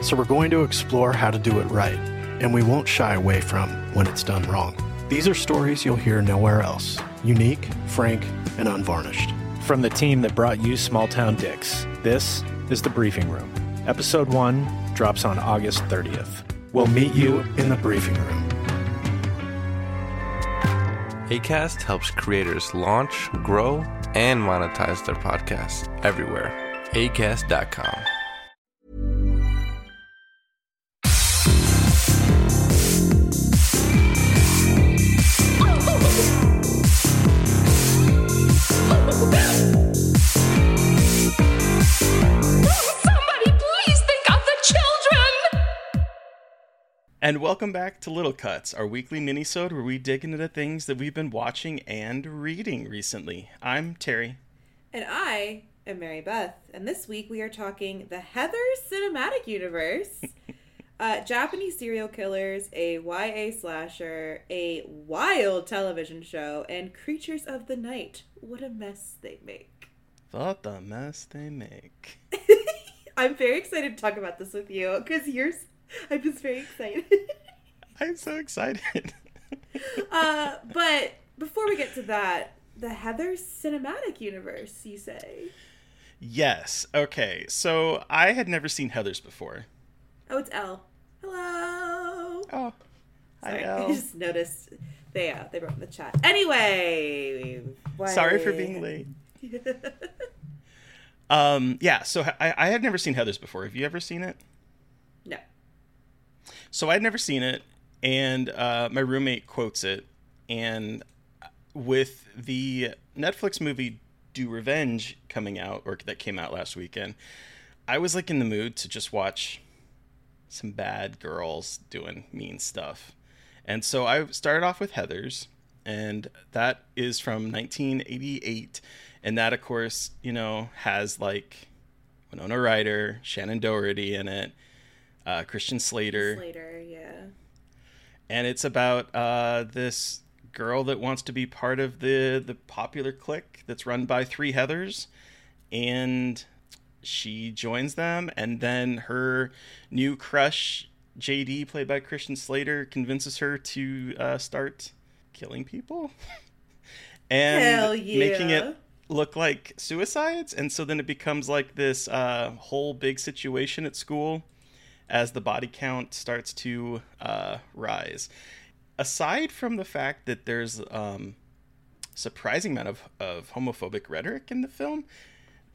So, we're going to explore how to do it right, and we won't shy away from when it's done wrong. These are stories you'll hear nowhere else unique, frank, and unvarnished. From the team that brought you Small Town Dicks, this is The Briefing Room. Episode 1 drops on August 30th. We'll meet you in the briefing room. ACAST helps creators launch, grow, and monetize their podcasts everywhere. ACAST.com. And welcome back to Little Cuts, our weekly minisode where we dig into the things that we've been watching and reading recently. I'm Terry. And I am Mary Beth, and this week we are talking the Heather Cinematic Universe. uh, Japanese serial killers, a YA slasher, a wild television show, and creatures of the night. What a mess they make. What the mess they make. I'm very excited to talk about this with you because yours. I'm just very excited. I'm so excited. uh, but before we get to that, the Heather Cinematic Universe, you say? yes. Okay. So I had never seen Heathers before. Oh, it's L. Hello. Oh. Hi, Sorry, Elle. I just noticed they uh, they wrote in the chat. Anyway, why- Sorry for being late. Um, yeah, so I, I had never seen Heathers before. Have you ever seen it? no. So I'd never seen it, and uh, my roommate quotes it. And with the Netflix movie Do Revenge coming out, or that came out last weekend, I was like in the mood to just watch some bad girls doing mean stuff. And so I started off with Heathers, and that is from 1988. And that, of course, you know, has like Winona Ryder, Shannen Doherty in it, uh, Christian Slater. Later, yeah. and it's about uh, this girl that wants to be part of the the popular clique that's run by three Heathers, and she joins them, and then her new crush JD, played by Christian Slater, convinces her to uh, start killing people. And Hell yeah. making it look like suicides, and so then it becomes like this uh, whole big situation at school as the body count starts to uh, rise. Aside from the fact that there's um, surprising amount of, of homophobic rhetoric in the film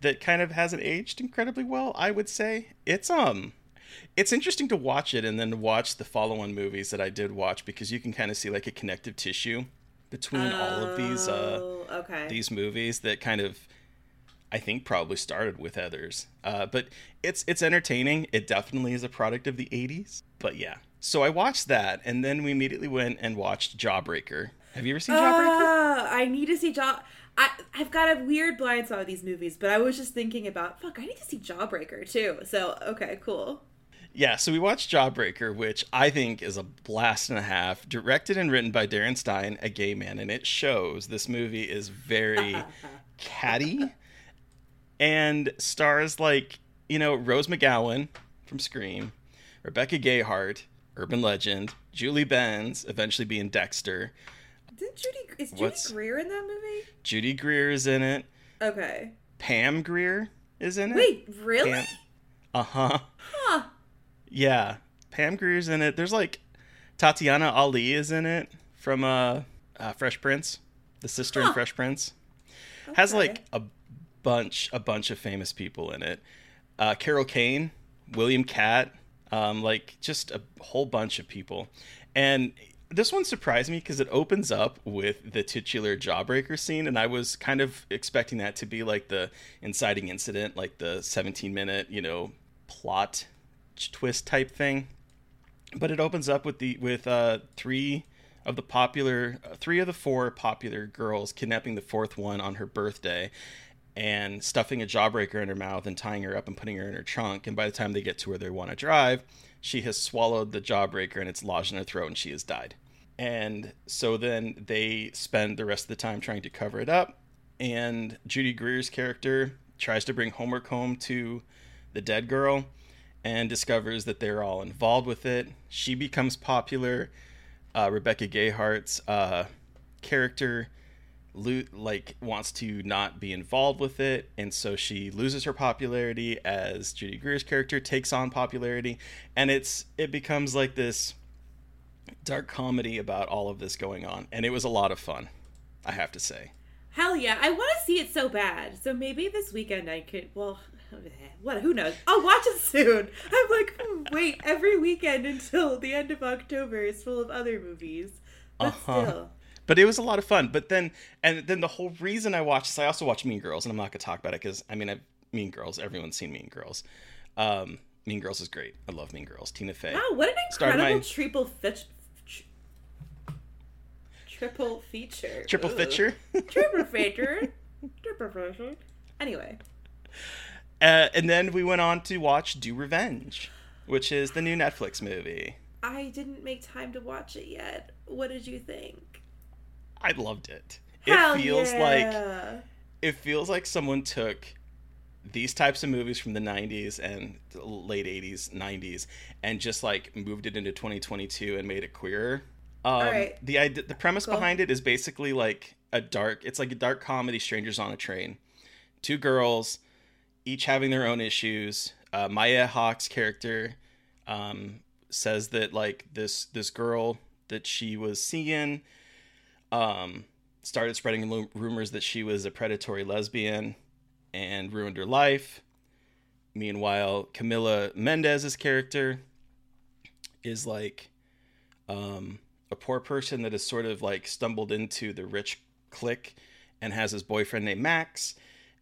that kind of hasn't aged incredibly well, I would say it's um it's interesting to watch it and then watch the follow-on movies that I did watch because you can kind of see like a connective tissue between all of these uh, Oh, okay. these movies that kind of I think probably started with Heathers. Uh, but it's it's entertaining. It definitely is a product of the 80s. But yeah. So I watched that and then we immediately went and watched Jawbreaker. Have you ever seen Jawbreaker? Ah, I need to see Jaw. I I've got a weird blind spot with these movies, but I was just thinking about fuck. I need to see Jawbreaker too. So okay, cool. Yeah, so we watched Jawbreaker, which I think is a blast and a half, directed and written by Darren Stein, a gay man, and it shows this movie is very catty and stars like, you know, Rose McGowan from Scream, Rebecca Gayheart, Urban Legend, Julie Benz, eventually being Dexter, Did Judy is Judy What's- Greer in that movie? Judy Greer is in it, Okay. Pam Grier is in it. Wait, really? Uh huh. Huh. Yeah, Pam Grier's in it. There's like Tatiana Ali is in it from uh, uh Fresh Prince, the sister in Fresh Prince. Has like a bunch, a bunch of famous people in it. Uh, Carol Kane, William Katt, um, like just a whole bunch of people. And this one surprised me because it opens up with the titular jawbreaker scene, and I was kind of expecting that to be like the inciting incident, like the 17 minute, you know, plot twist type thing. But it opens up with the with uh, three of the popular, uh, three of the four popular girls kidnapping the fourth one on her birthday, and stuffing a jawbreaker in her mouth and tying her up and putting her in her trunk. And by the time they get to where they want to drive, she has swallowed the jawbreaker and it's lodged in her throat and she has died. And so then they spend the rest of the time trying to cover it up. And Judy Greer's character tries to bring homework home to the dead girl and discovers that they're all involved with it. She becomes popular. Uh, Rebecca Gayheart's uh, character lo- like wants to not be involved with it, and so she loses her popularity as Judy Greer's character takes on popularity, and it's it becomes like this dark comedy about all of this going on, and it was a lot of fun, I have to say. Hell yeah, I want to see it so bad. So maybe this weekend I could. Well, what? Who knows? I'll watch it soon. I'm like, hmm, wait, every weekend until the end of October is full of other movies. But Uh-huh. still, But it was a lot of fun. But then, and then the whole reason I watched this, I also watched Mean Girls, and I'm not gonna talk about it because I mean, I've Mean Girls. Everyone's seen Mean Girls. Um, mean Girls is great. I love Mean Girls. Tina Fey. wow, what an incredible my- triple. Triple feature. Triple Ugh. Fitcher. Triple feature. Triple feature. Anyway, Uh, and then we went on to watch Do Revenge, which is the new Netflix movie. I didn't make time to watch it yet. What did you think? I loved it. Hell it feels like it feels like someone took these types of movies from the 90s and late 80s 90s and just like moved it into 2022 and made it queerer um, right. the idea the premise Cool. behind it is basically like a dark it's like a dark comedy strangers on a train two girls each having their own issues uh, maya hawke's character um, says that like this this girl that she was seeing um, started spreading lu- rumors that she was a predatory lesbian and ruined her life. Meanwhile, Camila Mendes's character is like um, a poor person that has sort of like stumbled into the rich clique and has his boyfriend named Max.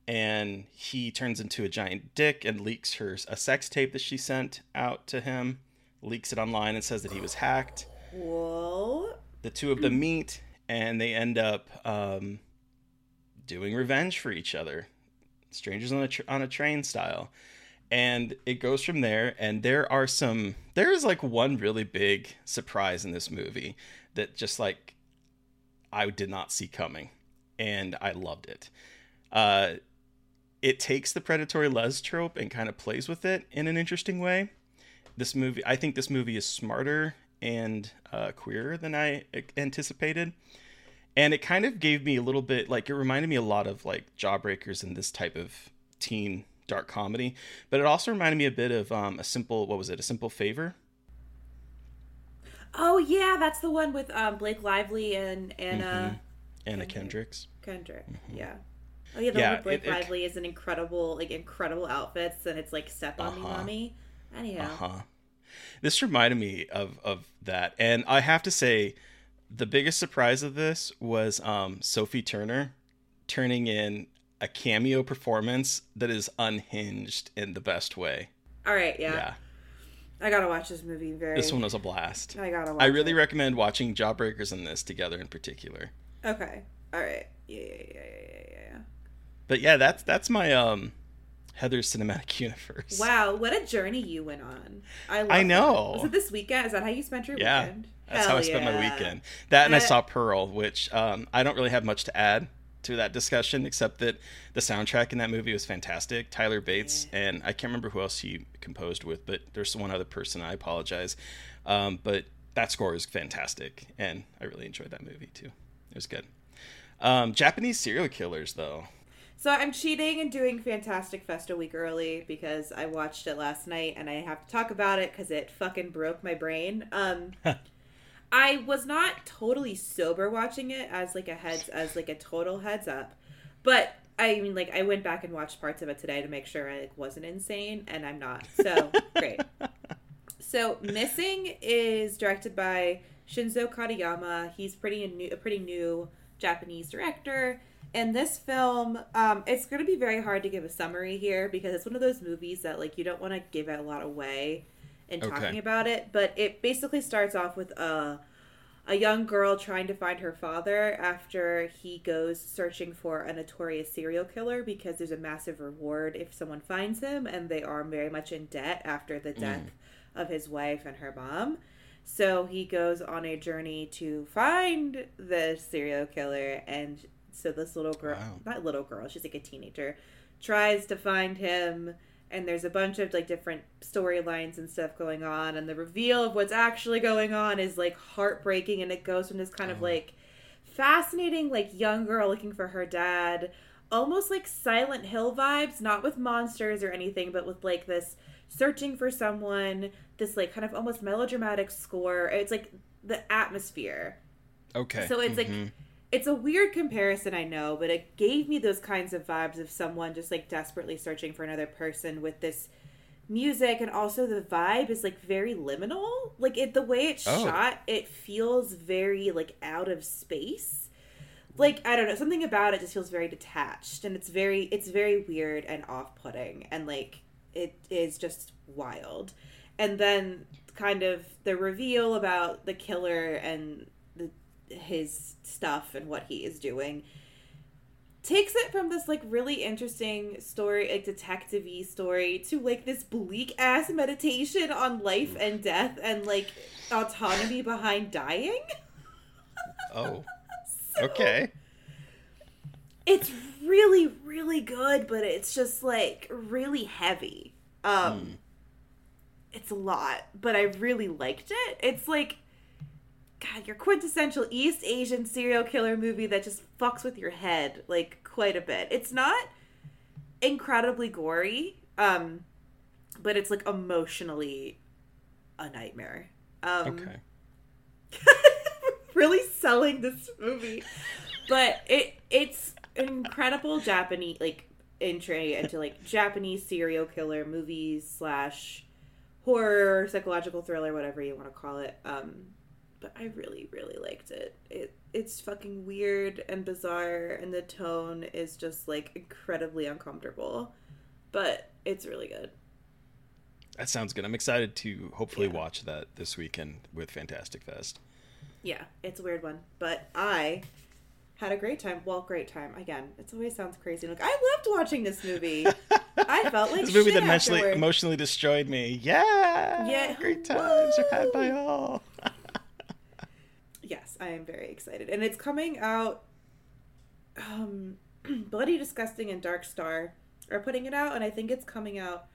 And he turns into a giant dick and leaks her a sex tape that she sent out to him, leaks it online and says that he was hacked Whoa. the two of them meet and they end up um, doing revenge for each other strangers on a, on a train style. And it goes from there and there are some there is like one really big surprise in this movie that just like i did not see coming and i loved it. Uh, it takes the predatory les trope and kind of plays with it in an interesting way. This movie i think this movie is smarter and uh, queerer than i anticipated and it kind of gave me a little bit like it reminded me a lot of like jawbreakers and this type of teen dark comedy but it also reminded me a bit of um, a simple what was it a simple favor Oh yeah, that's the one with um, Blake Lively and Anna anna kendricks Kendrick. Yeah. Oh yeah, the Mm-hmm. Yeah, one with Blake it- it- Lively is an incredible, like incredible outfits, and it's like "Step on Me, Uh-huh. Mommy." Anyhow, uh-huh this reminded me of of that and i have to say The biggest surprise of this was um, Sophie Turner turning in a cameo performance that is unhinged in the best way. All right, yeah. Yeah. I gotta watch this movie. Very. This one was a blast. I gotta watch. I really it. recommend watching Jawbreakers and this together in particular. Okay. All right. Yeah, yeah, yeah, yeah, yeah, yeah. But yeah, that's that's my um Heathers cinematic universe. Wow, what a journey you went on. I love I know. That. Was it this weekend? Is that how you spent your Yeah. weekend? That's Hell how I spent my weekend. That and I saw Pearl, which um, I don't really have much to add to that discussion, except that the soundtrack in that movie was fantastic. Tyler Bates and I can't remember who else he composed with, but there's one other person. I apologize, um, but that score is fantastic, and I really enjoyed that movie too. It was good. Um, Japanese serial killers, though. So I'm cheating and doing Fantastic Fest a week early because I watched it last night and I have to talk about it because it fucking broke my brain. Um, I was not totally sober watching it as like a heads as like a total heads up, but I mean like I went back and watched parts of it today to make sure I like, wasn't insane and I'm not. So great. So Missing is directed by Shinzo Katayama. He's pretty new, a pretty new Japanese director. And this film, um, it's going to be very hard to give a summary here because it's one of those movies that like you don't want to give a lot away in talking Okay. about it. But it basically starts off with a a young girl trying to find her father after he goes searching for a notorious serial killer because there's a massive reward if someone finds him and they are very much in debt after the death of his wife and her mom. So he goes on a journey to find the serial killer and so this little girl, Wow. not little girl, she's like a teenager, tries to find him and there's a bunch of like different storylines and stuff going on and the reveal of what's actually going on is like heartbreaking and it goes from this kind of like fascinating like young girl looking for her dad almost like silent hill vibes not with monsters or anything but with like this searching for someone this like kind of almost melodramatic score it's like the atmosphere Okay. so it's Mhm. like it's a weird comparison, I know, but it gave me those kinds of vibes of someone just like desperately searching for another person with this music and also the vibe is like very liminal. Like it the way it's Oh. shot, it feels very like out of space. Like I don't know, something about it just feels very detached and it's very it's very weird and off-putting and like it is just wild. And then kind of the reveal about the killer and his stuff and what he is doing takes it from this like really interesting story like detective-y story to like this bleak ass meditation on life and death and like autonomy behind dying Oh. Okay. it's really really good but it's just like really heavy um it's a lot but i really liked it it's like god your quintessential east asian serial killer movie that just fucks with your head like quite a bit it's not incredibly gory um but it's like emotionally a nightmare um Okay. really selling this movie. But it it's an incredible Japanese like entry into like Japanese serial killer movies slash horror, psychological thriller, whatever you want to call it. Um but I really, really liked it. It it's fucking weird and bizarre and the tone is just like incredibly uncomfortable. But it's really good. That sounds good. I'm excited to hopefully Yeah. watch that this weekend with Fantastic Fest. Yeah, it's a weird one, but I had a great time. Well, great time. Again, it always sounds crazy. Like I loved watching this movie. I felt like this movie that emotionally, emotionally destroyed me. Yeah. Yeah, Great times are had by all. Yes, I am very excited, and it's coming out. Um, Bloody Disgusting and Dark Star are putting it out, and I think it's coming out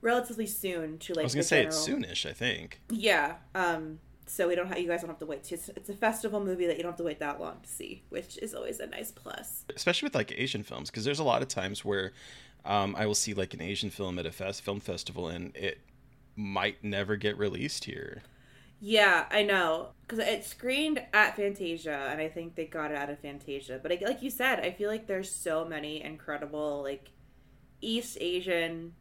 relatively soon. To like I was gonna the say it's soonish. I think. Yeah. Um. So we don't have you guys don't have to wait. It's, it's a festival movie that you don't have to wait that long to see, which is always a nice plus. especially with like Asian films, because there's a lot of times where um, I will see like an Asian film at a fest film festival, and it might never get released here. Yeah, I know because it screened at Fantasia, and I think they got it out of Fantasia. But I, like you said, I feel like there's so many incredible like East Asian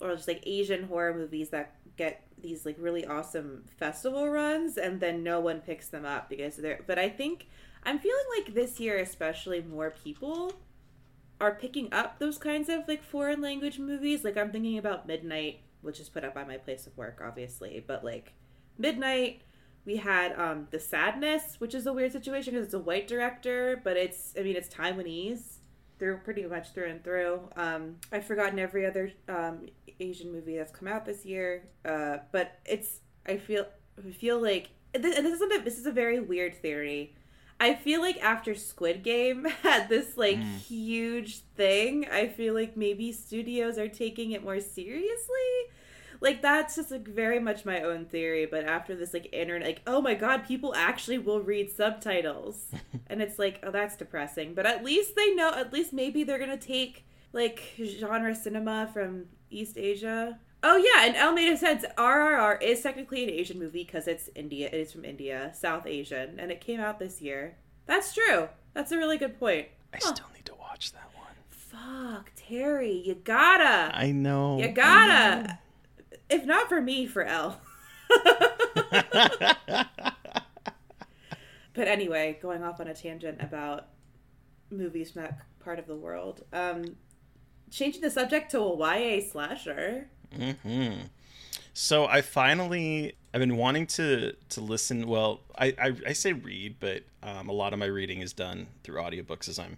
or just like Asian horror movies that get these like really awesome festival runs and then no one picks them up because they're but I think I'm feeling like this year especially more people are picking up those kinds of like foreign language movies. Like I'm thinking about Midnight, which is put up by my place of work, obviously, but like Midnight. We had um, The Sadness, which is a weird situation because it's a white director, but it's, I mean, it's Taiwanese through pretty much through and through. Um, I've forgotten every other um, Asian movie that's come out this year, uh, but it's, I feel, I feel like, and this is a, this is a very weird theory. I feel like after Squid Game had this like huge thing, I feel like maybe studios are taking it more seriously like that's just like very much my own theory but after this like internet like oh my god people actually will read subtitles. And it's like oh that's depressing. But at least they know at least maybe they're gonna take like genre cinema from east asia. Oh yeah and Almeida says rrr is technically an asian movie because it's india it is from india south asian and it came out this year. That's true. That's a really good point. I still need to watch that one. fuck terry you gotta. I know. you gotta. If not for me, for L. but anyway, going off on a tangent about movies from that part of the world. Um, changing the subject to a YA slasher. hmm So I finally I've been wanting to to listen. Well, I I, I say read, but um, a lot of my reading is done through audiobooks as I'm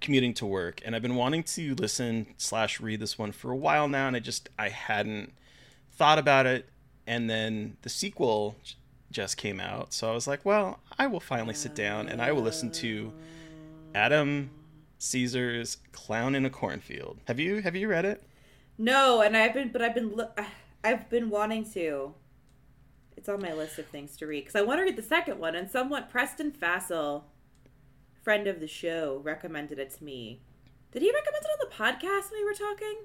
commuting to work, and I've been wanting to listen slash read this one for a while now, and I just I hadn't thought about it, and then the sequel just came out, so I was like, well, I will finally sit down and I will listen to Adam Cesare's Clown in a Cornfield. Have you have you read it? No, and I've been, but I've been, uh, I've been wanting to. It's on my list of things to read because I want to read the second one. And somewhat Preston Fassel, friend of the show, recommended it to me. Did he recommend it on the podcast when we were talking?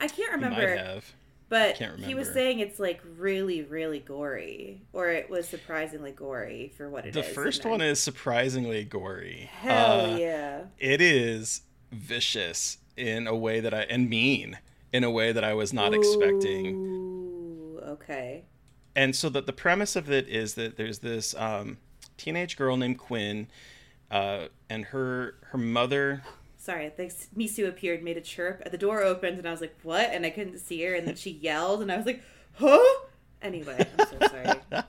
I can't remember. might have. But he was saying it's like really, really gory, or it was surprisingly gory for what it The is. first one is surprisingly gory. hell Uh, yeah. It is vicious in a way that I and mean in a way that I was not expecting. Okay. And so that the premise of it is that there's this um, teenage girl named Quinn, uh, and her her mother. Sorry, think Misu appeared, made a chirp, the door opened, and I was like, "What?" And I couldn't see her, and then she yelled, and I was like, "Huh?" Anyway, I'm so sorry.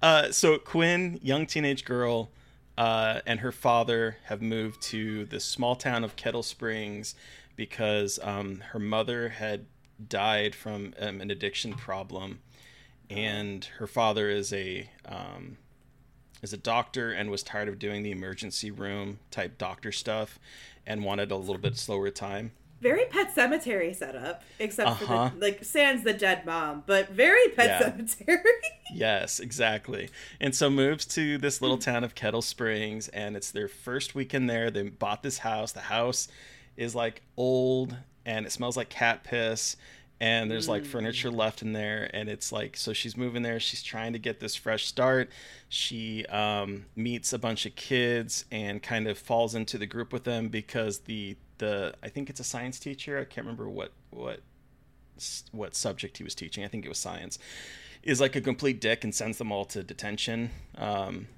Uh, so Quinn, young teenage girl, uh, and her father have moved to the small town of Kettle Springs because um, her mother had died from um, an addiction problem, and her father is a um, is a doctor and was tired of doing the emergency room type doctor stuff, and wanted a little bit slower time. Very pet cemetery setup, except Uh-huh. for the like sans the dead mom, but very pet Yeah. cemetery. Yes, exactly. And so moves to this little town of Kettle Springs, and it's their first weekend there. They bought this house. The house is like old, and it smells like cat piss. And there's like furniture left in there, and it's like so she's moving there. She's trying to get this fresh start. She um, meets a bunch of kids and kind of falls into the group with them because the the I think it's a science teacher. I can't remember what what what subject he was teaching. I think it was science. Is like a complete dick and sends them all to detention, um,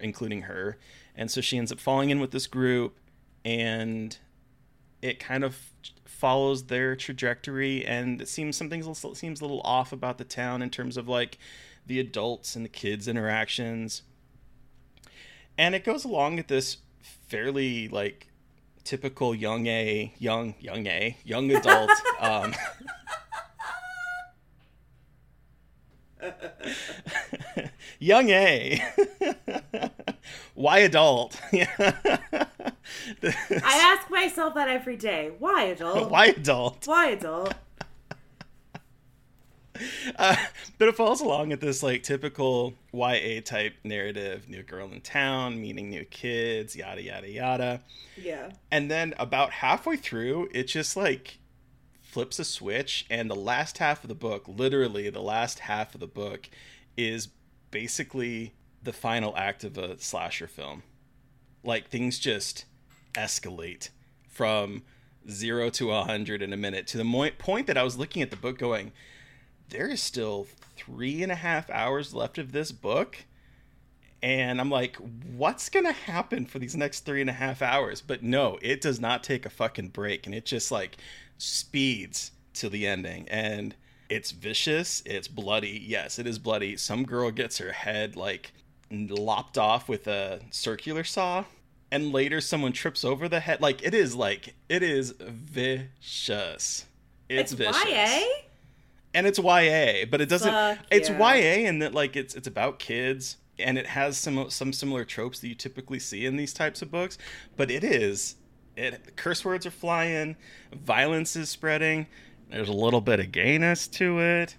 including her. And so she ends up falling in with this group, and it kind of follows their trajectory. And it seems something seems a little off about the town in terms of like the adults and the kids interactions. And it goes along at this fairly like typical young a young young a young adult um young a why adult I ask myself that every day. Why adult? why adult Why adult? uh, but it falls along at this like typical YA type narrative new girl in town meeting new kids yada yada yada Yeah. and then about halfway through it just like flips a switch and the last half of the book literally the last half of the book is basically the final act of a slasher film like things just escalate from zero to a hundred in a minute to the mo- point that i was looking at the book going there is still three and a half hours left of this book. And I'm like, what's going to happen for these next three and a half hours? But no, it does not take a fucking break. And it just like speeds to the ending. And it's vicious. It's bloody. Yes, it is bloody. Some girl gets her head like lopped off with a circular saw. And later someone trips over the head. Like, it is like, it is vicious. It's, It's vicious YA? and it's YA, but it doesn't. Fuck it's yeah. YA in that like it's it's about kids, and it has some some similar tropes that you typically see in these types of books. But it is it curse words are flying, violence is spreading. There's a little bit of gayness to it,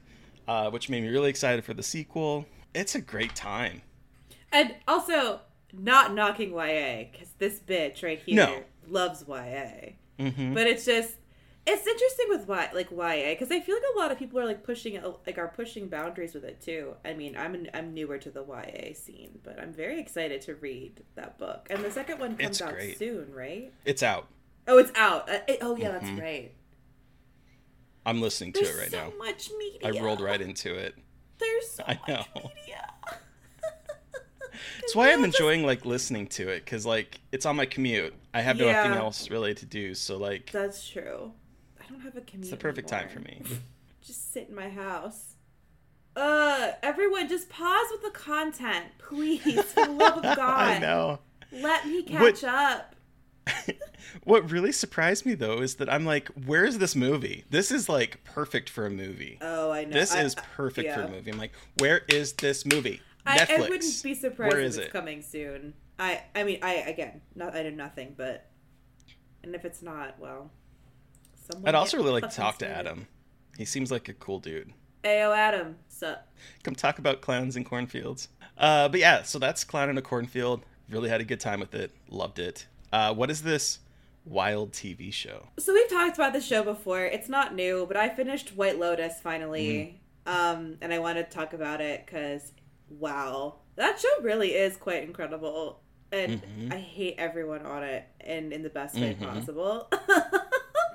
uh, which made me really excited for the sequel. It's a great time. And also, not knocking YA, because this bitch right here No. loves YA. hmm But it's just, it's interesting with y, like YA, because I feel like a lot of people are like pushing, like are pushing boundaries with it too. I mean, I'm I'm newer to the YA scene, but I'm very excited to read that book. And the second one comes It's out great. soon, right? It's out. Oh, it's out. Uh, it- oh yeah, that's Mhm. right. I'm listening to it right so now. much media. I rolled right into it. There's so I much know. media. That's why I'm enjoying like listening to it because like it's on my commute. I have Yeah. nothing else really to do, so like That's true. I don't have a commute. it's the perfect time for me. Just sit in my house. Uh, everyone, just pause with the content, please. For the love of God, I know. let me What- catch up. What really surprised me though is that I'm like, where is this movie? This is like perfect for a movie. Oh, I know. This I- is perfect for a movie. I'm like, where is this movie? I, Netflix. I wouldn't be surprised Where if it's it? coming soon. I, I mean, I again, not I know nothing, but and if it's not, well, someone. I'd also really like to talk to. Adam. He seems like a cool dude. Ayo, Adam, sup? Come talk about clowns in cornfields. Uh, but yeah, so that's Clown in a Cornfield. Really had a good time with it. Loved it. Uh, what is this wild TV show? So we've talked about this show before. It's not new, but I finished White Lotus finally, Mm-hmm. um, and I want to talk about it because, wow, that show really is quite incredible, and Mhm. I hate everyone on it, and in the best way Mhm. possible.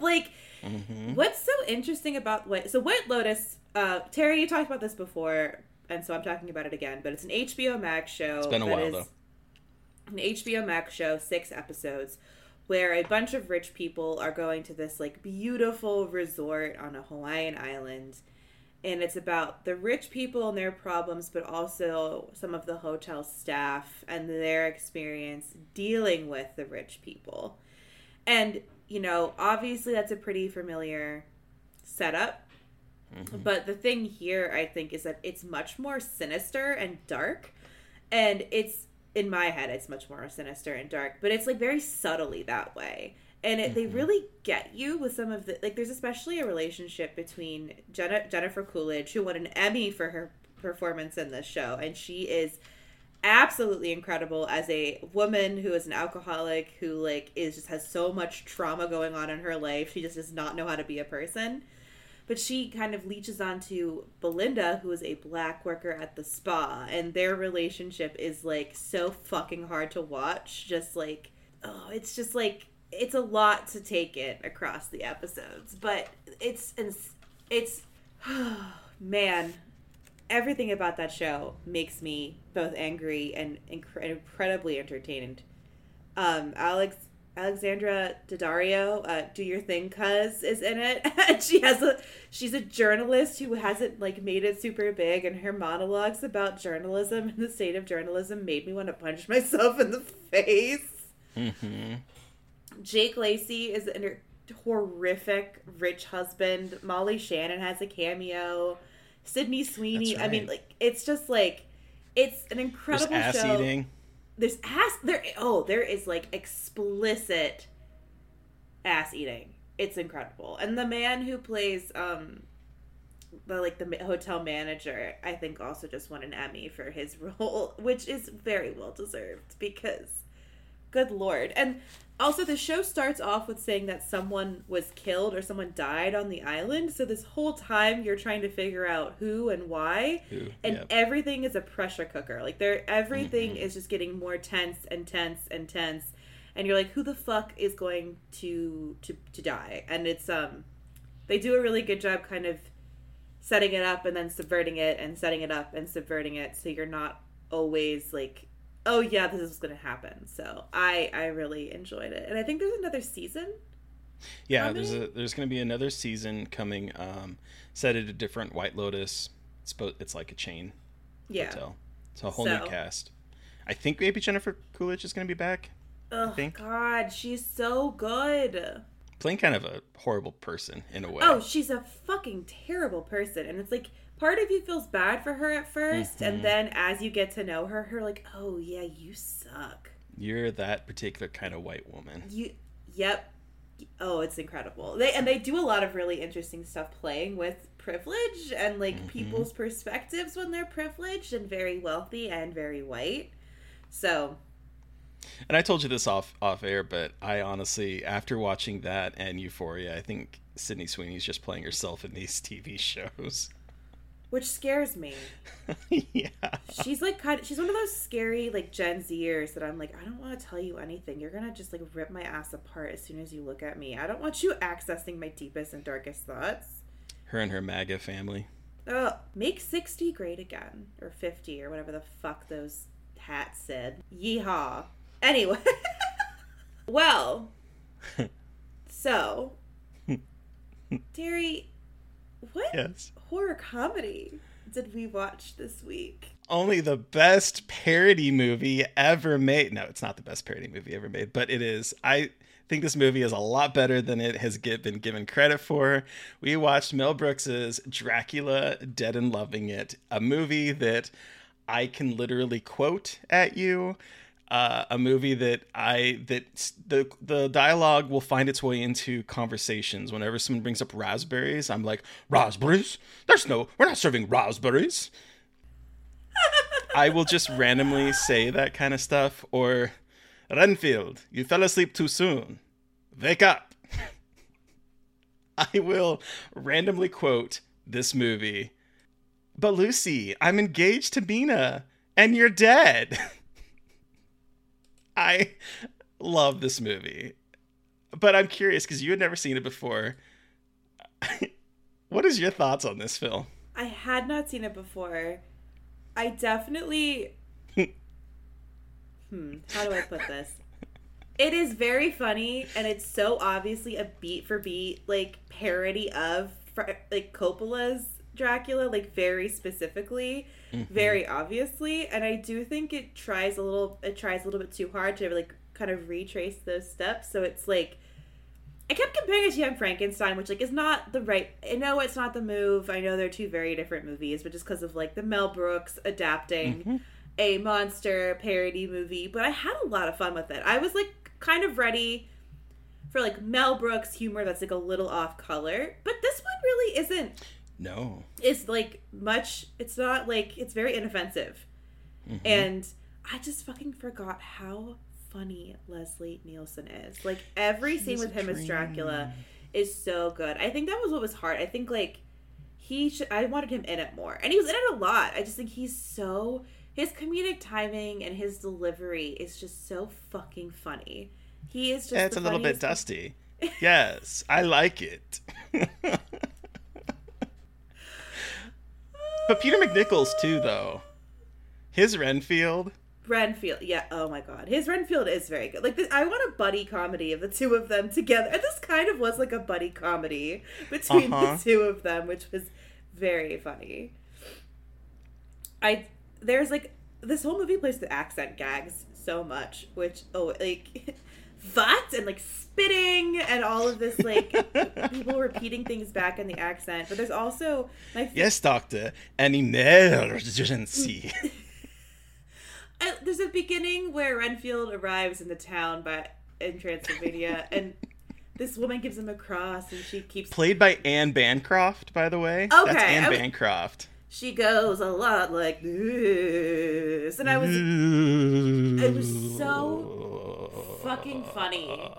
like, hmm what's so interesting about what So White Lotus, uh, Terry, you talked about this before, and so I'm talking about it again. But it's an HBO Max show. It's been a while though. an HBO Max show, six episodes, where a bunch of rich people are going to this like beautiful resort on a Hawaiian island. And it's about the rich people and their problems, but also some of the hotel staff and their experience dealing with the rich people. And, you know, obviously that's a pretty familiar setup. Mm-hmm. But the thing here, I think, is that it's much more sinister and dark. And it's, in my head, it's much more sinister and dark, but it's like very subtly that way. And it, they mm-hmm. really get you with some of the, like, there's especially a relationship between Jenna, Jennifer Coolidge, who won an Emmy for her performance in this show. And she is absolutely incredible as a woman who is an alcoholic who like is just has so much trauma going on in her life. She just does not know how to be a person. But she kind of leeches onto Belinda, who is a black worker at the spa, and their relationship is like so fucking hard to watch. Just like, oh, it's just like it's a lot to take in across the episodes, but it's it's, it's man, everything about that show makes me both angry and incre- incredibly entertained. Um, Alex Alexandra Daddario, uh, "Do Your Thing, Cuz" is in it, and she has a she's a journalist who hasn't like made it super big, and her monologues about journalism and the state of journalism made me want to punch myself in the face. hmm Jake Lacy is a horrific rich husband. Molly Shannon has a cameo. Sydney Sweeney. That's I mean, like it's just like it's an There's incredible ass show eating. there's ass there oh there is like explicit ass eating it's incredible and the man who plays um the like the hotel manager i think also just won an emmy for his role which is very well deserved because good lord and also the show starts off with saying that someone was killed or someone died on the island so this whole time you're trying to figure out who and why Who, and yep. everything is a pressure cooker. Like there, everything Mhm. is just getting more tense and tense and tense, and you're like, who the fuck is going to to to die? And it's um, they do a really good job, kind of setting it up and then subverting it and setting it up and subverting it so you're not always like oh yeah this is going to happen so i i really enjoyed it and i think there's another season Yeah, How there's a there's going to be another season coming. Um, set at a different White Lotus. It's it's like a chain yeah hotel. It's a whole So- new cast. I think maybe Jennifer Coolidge is going to be back, oh god she's so good playing kind of a horrible person in a way. oh she's a fucking terrible person and it's like part of you feels bad for her at 1st Mm-hmm. and then as you get to know her her like oh yeah you suck You're that particular kind of white woman. You, yep. Oh, it's incredible. They and they do a lot of really interesting stuff playing with privilege and like people's perspectives when they're privileged and very wealthy and very white. So, And I told you this off off air, but I honestly, after watching that and Euphoria, I think Sydney Sweeney's just playing herself in these TV shows. Which scares me. yeah. She's like kind of, she's one of those scary like Gen Zers that I'm like I don't want to tell you anything. You're going to just like rip my ass apart as soon as you look at me. I don't want you accessing my deepest and darkest thoughts. Her and her MAGA family. Oh, make 60 great again. Or 50, or whatever the fuck those hats said. Yeehaw. Anyway. well, so, Terry, what Yes. horror comedy did we watch this week? Only the best parody movie ever made. No, it's not the best parody movie ever made, but it is. I think this movie is a lot better than it has gi- been given credit for. We watched Mel Brooks's Dracula Dead and Loving It, a movie that I can literally quote at you. Uh, a movie that I that the the dialogue will find its way into conversations. Whenever someone brings up raspberries, I'm like, raspberries? There's no, we're not serving raspberries. I will just randomly say that kind of stuff. Or, Renfield, you fell asleep too soon. Wake up. I will randomly quote this movie. But Lucy, I'm engaged to Mina, and you're dead. I love this movie. But I'm curious because you had never seen it before. what is your thoughts on this film? I had not seen it before. I definitely. hmm, how do I put this? It is very funny, and it's so obviously a beat for beat like parody of like Coppola's Dracula, like very specifically, Mm-hmm. very obviously. And I do think it tries a little. It tries a little bit too hard to like kind of retrace those steps. So it's like. I kept comparing it to Young Frankenstein, which like is not the right. I know it's not the move. I know they're two very different movies, but just because of like the Mel Brooks adapting mm-hmm. a monster parody movie. But I had a lot of fun with it. I was like kind of ready for like Mel Brooks humor that's like a little off color, but this one really isn't. No. It's like much. It's not like it's very inoffensive, mm-hmm. and I just fucking forgot how funny Leslie Nielsen is. Like every scene with him as Dracula is so good. I think that was what was hard. I think like he should. I wanted him in it more, and he was in it a lot. I just think he's so his comedic timing and his delivery is just so fucking funny. He is just. It's a little bit dusty. Yes, I like it. but Peter McNichols too, though. His Renfield. Renfield, yeah. Oh my god, his Renfield is very good. Like this, I want a buddy comedy of the two of them together. And this kind of was like a buddy comedy between Uh-huh. the two of them, which was very funny. I there's like this whole movie plays the accent gags so much, which oh like that and like spitting and all of this like people repeating things back in the accent. But there's also my f- Yes, Doctor. An emergency. I, there's a beginning where Renfield arrives in the town by in Transylvania, and this woman gives him a cross, and she keeps. Played by Anne Bancroft, by the way. Okay, That's Anne was- Bancroft. She goes a lot like this, and I was. It was so fucking funny.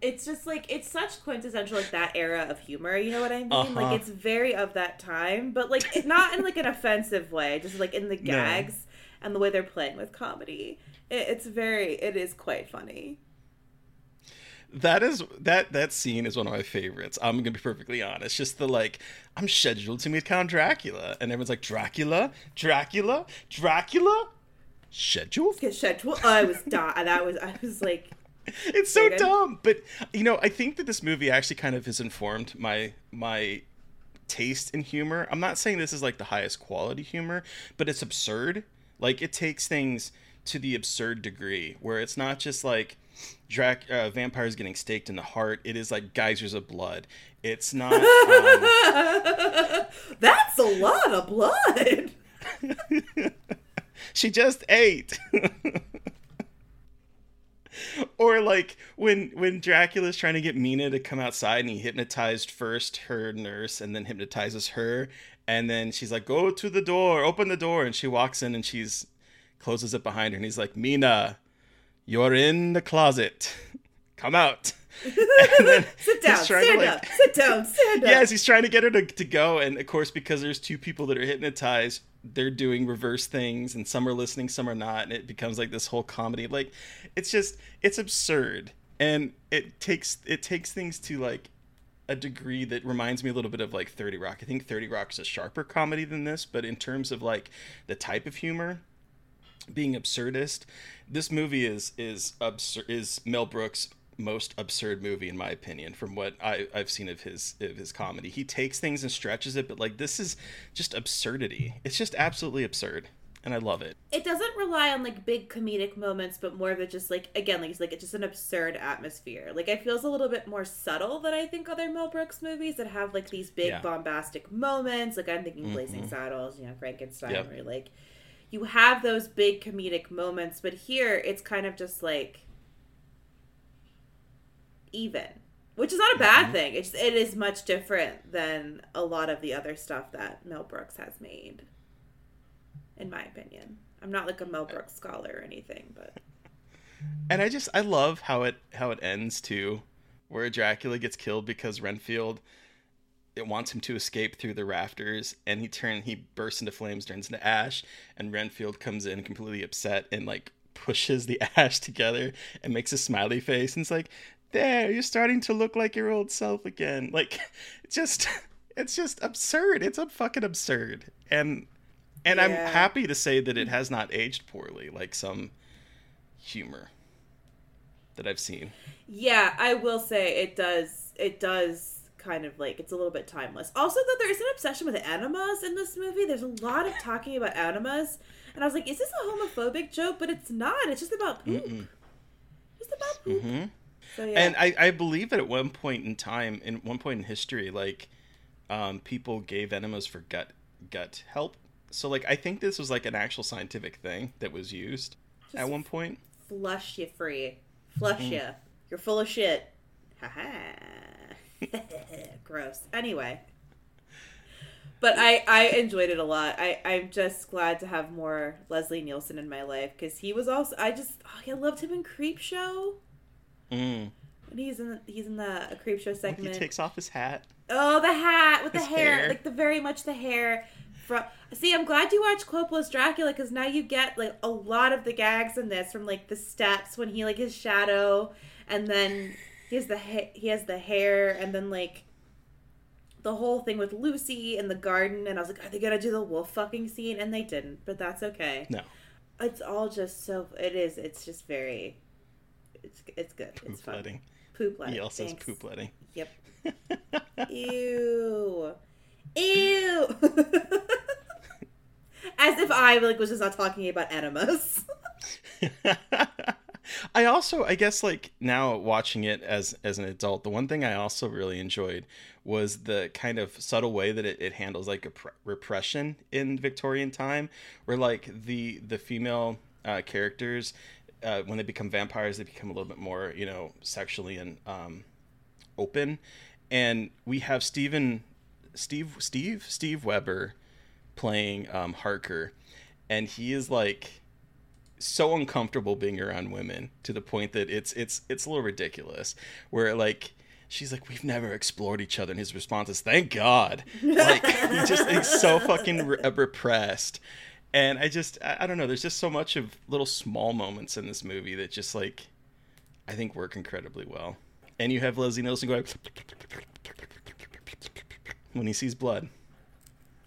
It's just like it's such quintessential like that era of humor. You know what I mean? Uh-huh. Like it's very of that time, but like it's not in like an offensive way. Just like in the gags and the way they're playing with comedy. It, it's very. It is quite funny. that is that that scene is one of my favorites. I'm gonna be perfectly honest. Just the like, I'm scheduled to meet Count Dracula, and everyone's like, Dracula, Dracula, Dracula, scheduled. Get schedule. I was di- that was I was like It's so dumb, but you know, I think that this movie actually kind of has informed my my taste in humor. I'm not saying this is like the highest quality humor, but it's absurd. Like it takes things to the absurd degree where it's not just like Drac uh, vampires getting staked in the heart. It is like geysers of blood. It's not. Um, that's a lot of blood. She just ate. or like when when Dracula's trying to get Mina to come outside and he hypnotized first her nurse and then hypnotizes her and then she's like go to the door open the door and she walks in and she's closes it behind her and he's like Mina you're in the closet come out Sit down, stand like- up, sit down, stand up. Yes, he's trying to get her to, to go, and of course, because there's two people that are hypnotized, they're doing reverse things, and some are listening, some are not, and it becomes like this whole comedy. Like, it's just it's absurd, and it takes it takes things to like a degree that reminds me a little bit of like 30 Rock. I think 30 Rock is a sharper comedy than this, but in terms of like the type of humor, being absurdist, this movie is is absurd is Mel Brooks' most absurd movie in my opinion from what I, I've seen of his of his comedy. He takes things and stretches it, but like this is just absurdity. It's just absolutely absurd. And I love it. it doesn't rely on like big comedic moments, but more of it just like again, like it's like it's just an absurd atmosphere. Like it feels a little bit more subtle than I think other Mel Brooks movies that have like these big Yeah. bombastic moments. Like I'm thinking Blazing mm-hmm. Saddles, you know, Frankenstein, Yep. where like you have those big comedic moments, but here it's kind of just like even. Which is not a bad mm-hmm. thing. It's it is much different than a lot of the other stuff that Mel Brooks has made in my opinion. I'm not like a Mel uh, Brooks scholar or anything, but And I just I love how it how it ends too, where Dracula gets killed because Renfield it wants him to escape through the rafters and he turn he bursts into flames, turns into ash, and Renfield comes in completely upset and like pushes the ash together and makes a smiley face and it's like, There, you're starting to look like your old self again. Like it's just it's just absurd. It's a fucking absurd. And and I'm happy to say that it has not aged poorly like some humor that I've seen. yeah, I will say it does. It does kind of like it's a little bit timeless. Also, though, there is an obsession with enemas in this movie. There's a lot of talking about enemas, and I was like, is this a homophobic joke? But it's not. It's just about poop. Just about poop. Mhm. So yeah, And I, I believe that at one point in time, in one point in history, like um, people gave enemas for gut gut help. So like I think this was like an actual scientific thing that was used at one point. flush you free, flush you. You're full of shit. Ha ha. Gross. Anyway. But I, I enjoyed it a lot. I, I'm just glad to have more Leslie Nielsen in my life because he was also I just oh, I loved him in Creepshow. Mm. When he's in he's in the a Creepshow When he takes off his hat. Oh, the hat with the hair, hair. like the very much the hair. From see, I'm glad you watched Coppola's Dracula because now you get like a lot of the gags in this from like the steps when he like his shadow, and then he has the ha- he has the hair, and then like the whole thing with Lucy in the garden. And I was like, are they gonna do the wolf fucking scene? And they didn't, but that's okay. No. It's all just so. It is. It's just very. It's it's good. it's Poop fun. letting. Poop letting. He also says poop letting. Yep. Ew. Ew. As if I like was just not talking about enemas. I also, I guess, like now watching it as as an adult, the one thing I also really enjoyed was the kind of subtle way that it, it handles like a repression in Victorian time, where like the the female uh, characters, uh, when they become vampires, they become a little bit more, you know, sexually and um, open, and we have Stephen, Steve, Steve, Steve Weber playing um, Harker, and he is like so uncomfortable being around women to the point that it's it's it's a little ridiculous. Where like she's like, "We've never explored each other," and his response is, "Thank God." Like he just is so fucking re- repressed. And I just I, don't know. There's just so much of little small moments in this movie that just like I think work incredibly well. and you have Leslie Nielsen going when he sees blood.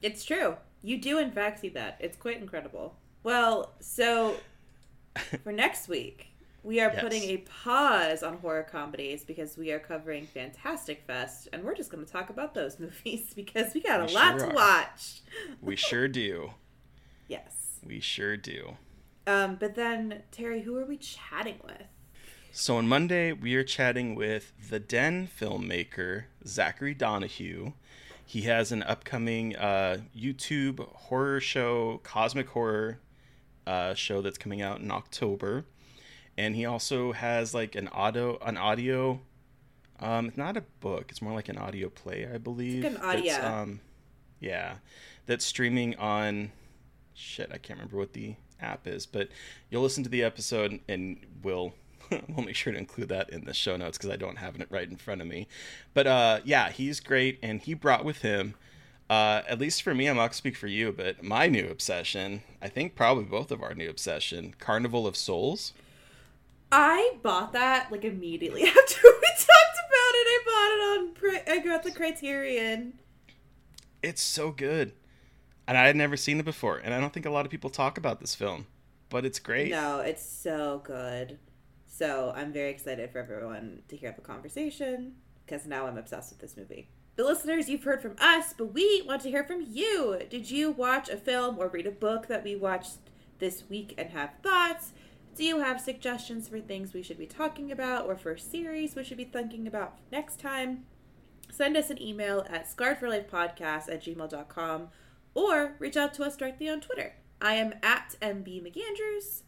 It's true. You do, in fact, see that. It's quite incredible. Well, so for next week, we are Yes. putting a pause on horror comedies because we are covering Fantastic Fest, and we're just going to talk about those movies because we got a lot sure to are. watch. We sure do. Yes. We sure do. Um, but then, Terry, who are we chatting with? So on Monday, we are chatting with the Den filmmaker Zachary Donohue. He has an upcoming uh, YouTube horror show, Cosmic Horror uh, show that's coming out in October, and he also has like an audio, an audio. Um, it's not a book; it's more like an audio play, I believe. an audio. um, yeah, that's streaming on. Shit, I can't remember what the app is, but you'll listen to the episode and we'll we'll make sure to include that in the show notes because I don't have it right in front of me. But uh, yeah, he's great, and he brought with him. Uh, at least for me, I'm not gonna speak for you, but my new obsession, I think probably both of our new obsession, Carnival of Souls. I bought that like immediately after we talked about it. I bought it on. I got the Criterion. It's so good, and I had never seen it before, and I don't think a lot of people talk about this film, but it's great. No, it's so good. So I'm very excited for everyone to hear the conversation because now I'm obsessed with this movie. The listeners, you've heard from us, but we want to hear from you. Did you watch a film or read a book that we watched this week and have thoughts? Do you have suggestions for things we should be talking about or for series we should be thinking about next time? Send us an email at scarredforlifepodcast at gmail.com or reach out to us directly on Twitter. I am at MB McAndrews.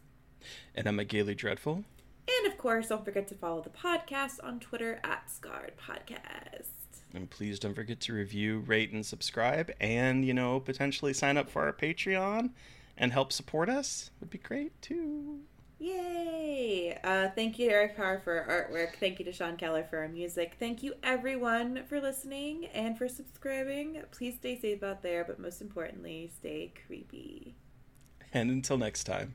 And I'm a Gaily Dreadful. And of course, don't forget to follow the podcast on Twitter at Scarred Podcast. And please don't forget to review, rate, and subscribe, and you know potentially sign up for our Patreon and help support us. Would be great too. Yay! Uh, thank you to Eric Carr for artwork. Thank you to Sean Keller for our music. Thank you everyone for listening and for subscribing. Please stay safe out there, but most importantly, stay creepy. And until next time.